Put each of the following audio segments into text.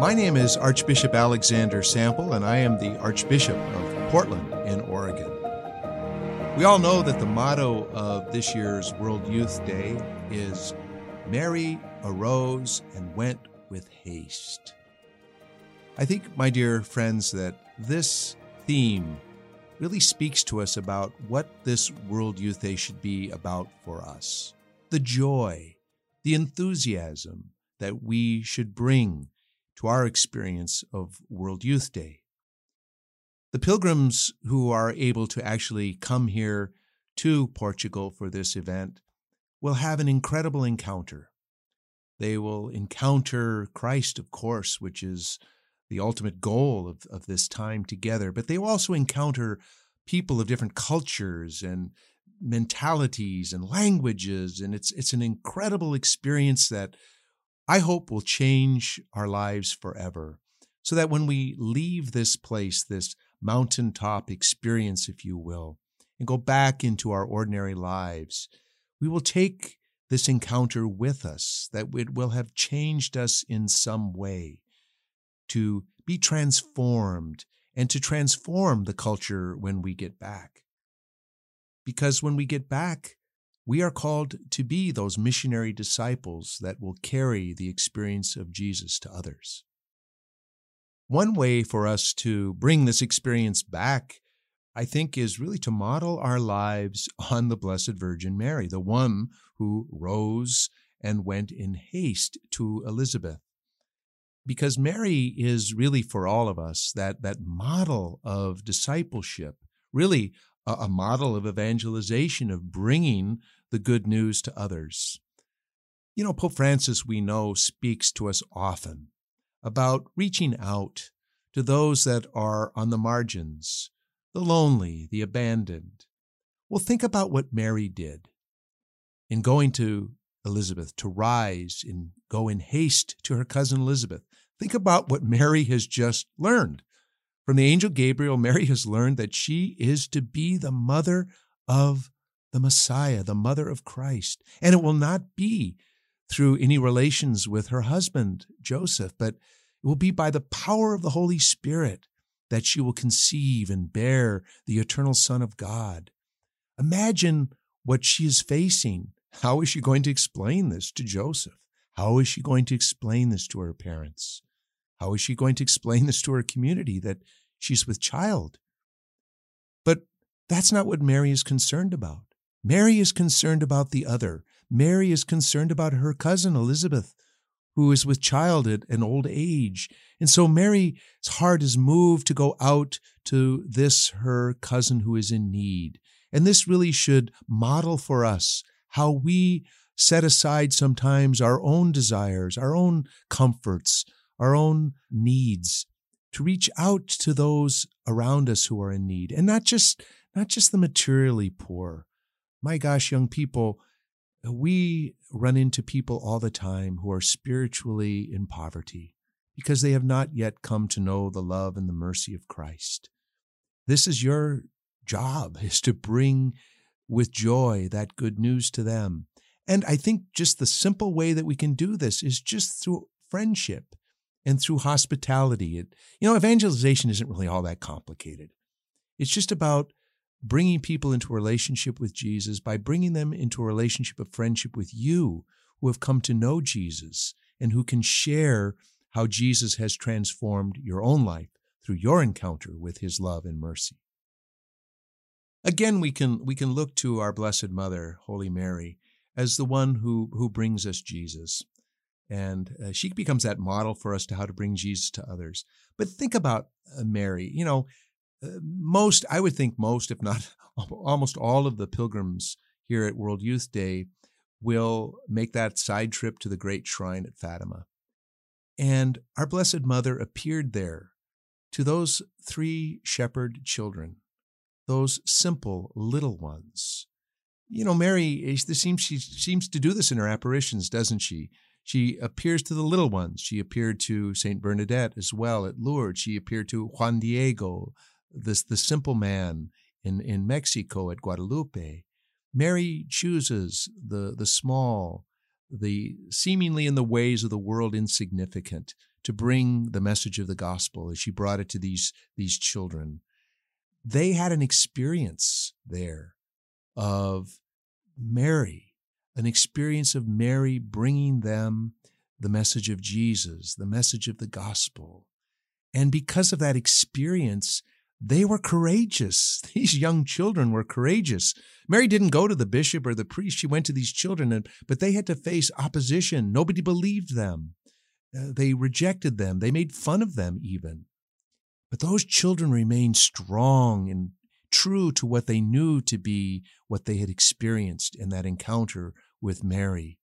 My name is Archbishop Alexander Sample, and I am the Archbishop of Portland in Oregon. We all know that the motto of this year's World Youth Day is Mary arose and went with haste. I think, my dear friends, that this theme really speaks to us about what this World Youth Day should be about for us the joy, the enthusiasm that we should bring to our experience of World Youth Day. The pilgrims who are able to actually come here to Portugal for this event will have an incredible encounter. They will encounter Christ, of course, which is the ultimate goal of, of this time together, but they will also encounter people of different cultures and mentalities and languages. And it's, it's an incredible experience that I hope will change our lives forever. So that when we leave this place, this mountaintop experience, if you will, and go back into our ordinary lives, we will take this encounter with us, that it will have changed us in some way to be transformed and to transform the culture when we get back. Because when we get back, we are called to be those missionary disciples that will carry the experience of Jesus to others. One way for us to bring this experience back, I think, is really to model our lives on the Blessed Virgin Mary, the one who rose and went in haste to Elizabeth. Because Mary is really for all of us that, that model of discipleship, really a, a model of evangelization, of bringing the good news to others. You know, Pope Francis, we know, speaks to us often about reaching out to those that are on the margins, the lonely, the abandoned. Well, think about what Mary did in going to Elizabeth to rise and go in haste to her cousin Elizabeth. Think about what Mary has just learned. From the angel Gabriel, Mary has learned that she is to be the mother of the Messiah, the mother of Christ. And it will not be through any relations with her husband, Joseph, but it will be by the power of the Holy Spirit that she will conceive and bear the eternal Son of God. Imagine what she is facing. How is she going to explain this to Joseph? How is she going to explain this to her parents? How is she going to explain this to her community that she's with child? But that's not what Mary is concerned about. Mary is concerned about the other. Mary is concerned about her cousin Elizabeth, who is with child at an old age. And so Mary's heart is moved to go out to this, her cousin who is in need. And this really should model for us how we set aside sometimes our own desires, our own comforts, our own needs to reach out to those around us who are in need and not just not just the materially poor my gosh, young people, we run into people all the time who are spiritually in poverty because they have not yet come to know the love and the mercy of Christ. This is your job is to bring with joy that good news to them. And I think just the simple way that we can do this is just through friendship and through hospitality. It, you know, evangelization isn't really all that complicated. It's just about bringing people into a relationship with Jesus by bringing them into a relationship of friendship with you who have come to know Jesus and who can share how Jesus has transformed your own life through your encounter with his love and mercy. Again, we can, we can look to our Blessed Mother, Holy Mary, as the one who, who brings us Jesus. And uh, she becomes that model for us to how to bring Jesus to others. But think about uh, Mary. You know, most, I would think most, if not almost all of the pilgrims here at World Youth Day will make that side trip to the great shrine at Fatima. And our Blessed Mother appeared there to those three shepherd children, those simple little ones. You know, Mary, eh, seems, she seems to do this in her apparitions, doesn't she? She appears to the little ones. She appeared to Saint Bernadette as well at Lourdes. She appeared to Juan Diego, this the simple man in, in Mexico at Guadalupe. Mary chooses the, the small, the seemingly in the ways of the world insignificant to bring the message of the gospel as she brought it to these, these children. They had an experience there of Mary, an experience of Mary bringing them the message of Jesus, the message of the gospel. And because of that experience, they were courageous. These young children were courageous. Mary didn't go to the bishop or the priest. She went to these children, and, but they had to face opposition. Nobody believed them. Uh, they rejected them. They made fun of them, even. But those children remained strong and true to what they knew to be what they had experienced in that encounter with Mary.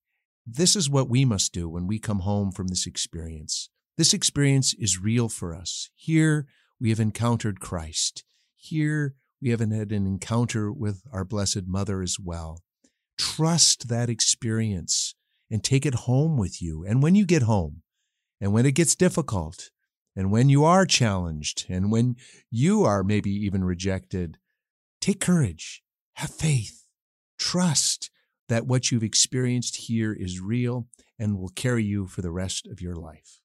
This is what we must do when we come home from this experience. This experience is real for us. Here, we have encountered Christ. Here we haven't had an encounter with our Blessed Mother as well. Trust that experience and take it home with you. And when you get home, and when it gets difficult, and when you are challenged, and when you are maybe even rejected, take courage, have faith, trust that what you've experienced here is real and will carry you for the rest of your life.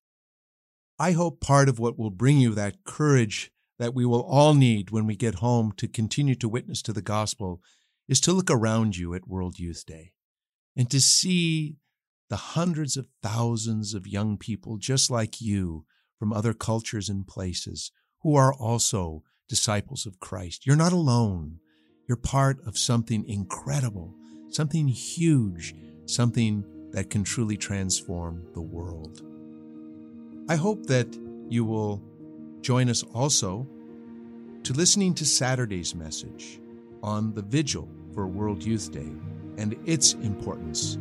I hope part of what will bring you that courage that we will all need when we get home to continue to witness to the gospel is to look around you at World Youth Day and to see the hundreds of thousands of young people just like you from other cultures and places who are also disciples of Christ. You're not alone. You're part of something incredible, something huge, something that can truly transform the world. I hope that you will join us also to listening to Saturday's message on the vigil for World Youth Day and its importance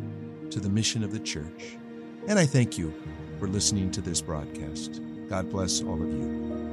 to the mission of the church. And I thank you for listening to this broadcast. God bless all of you.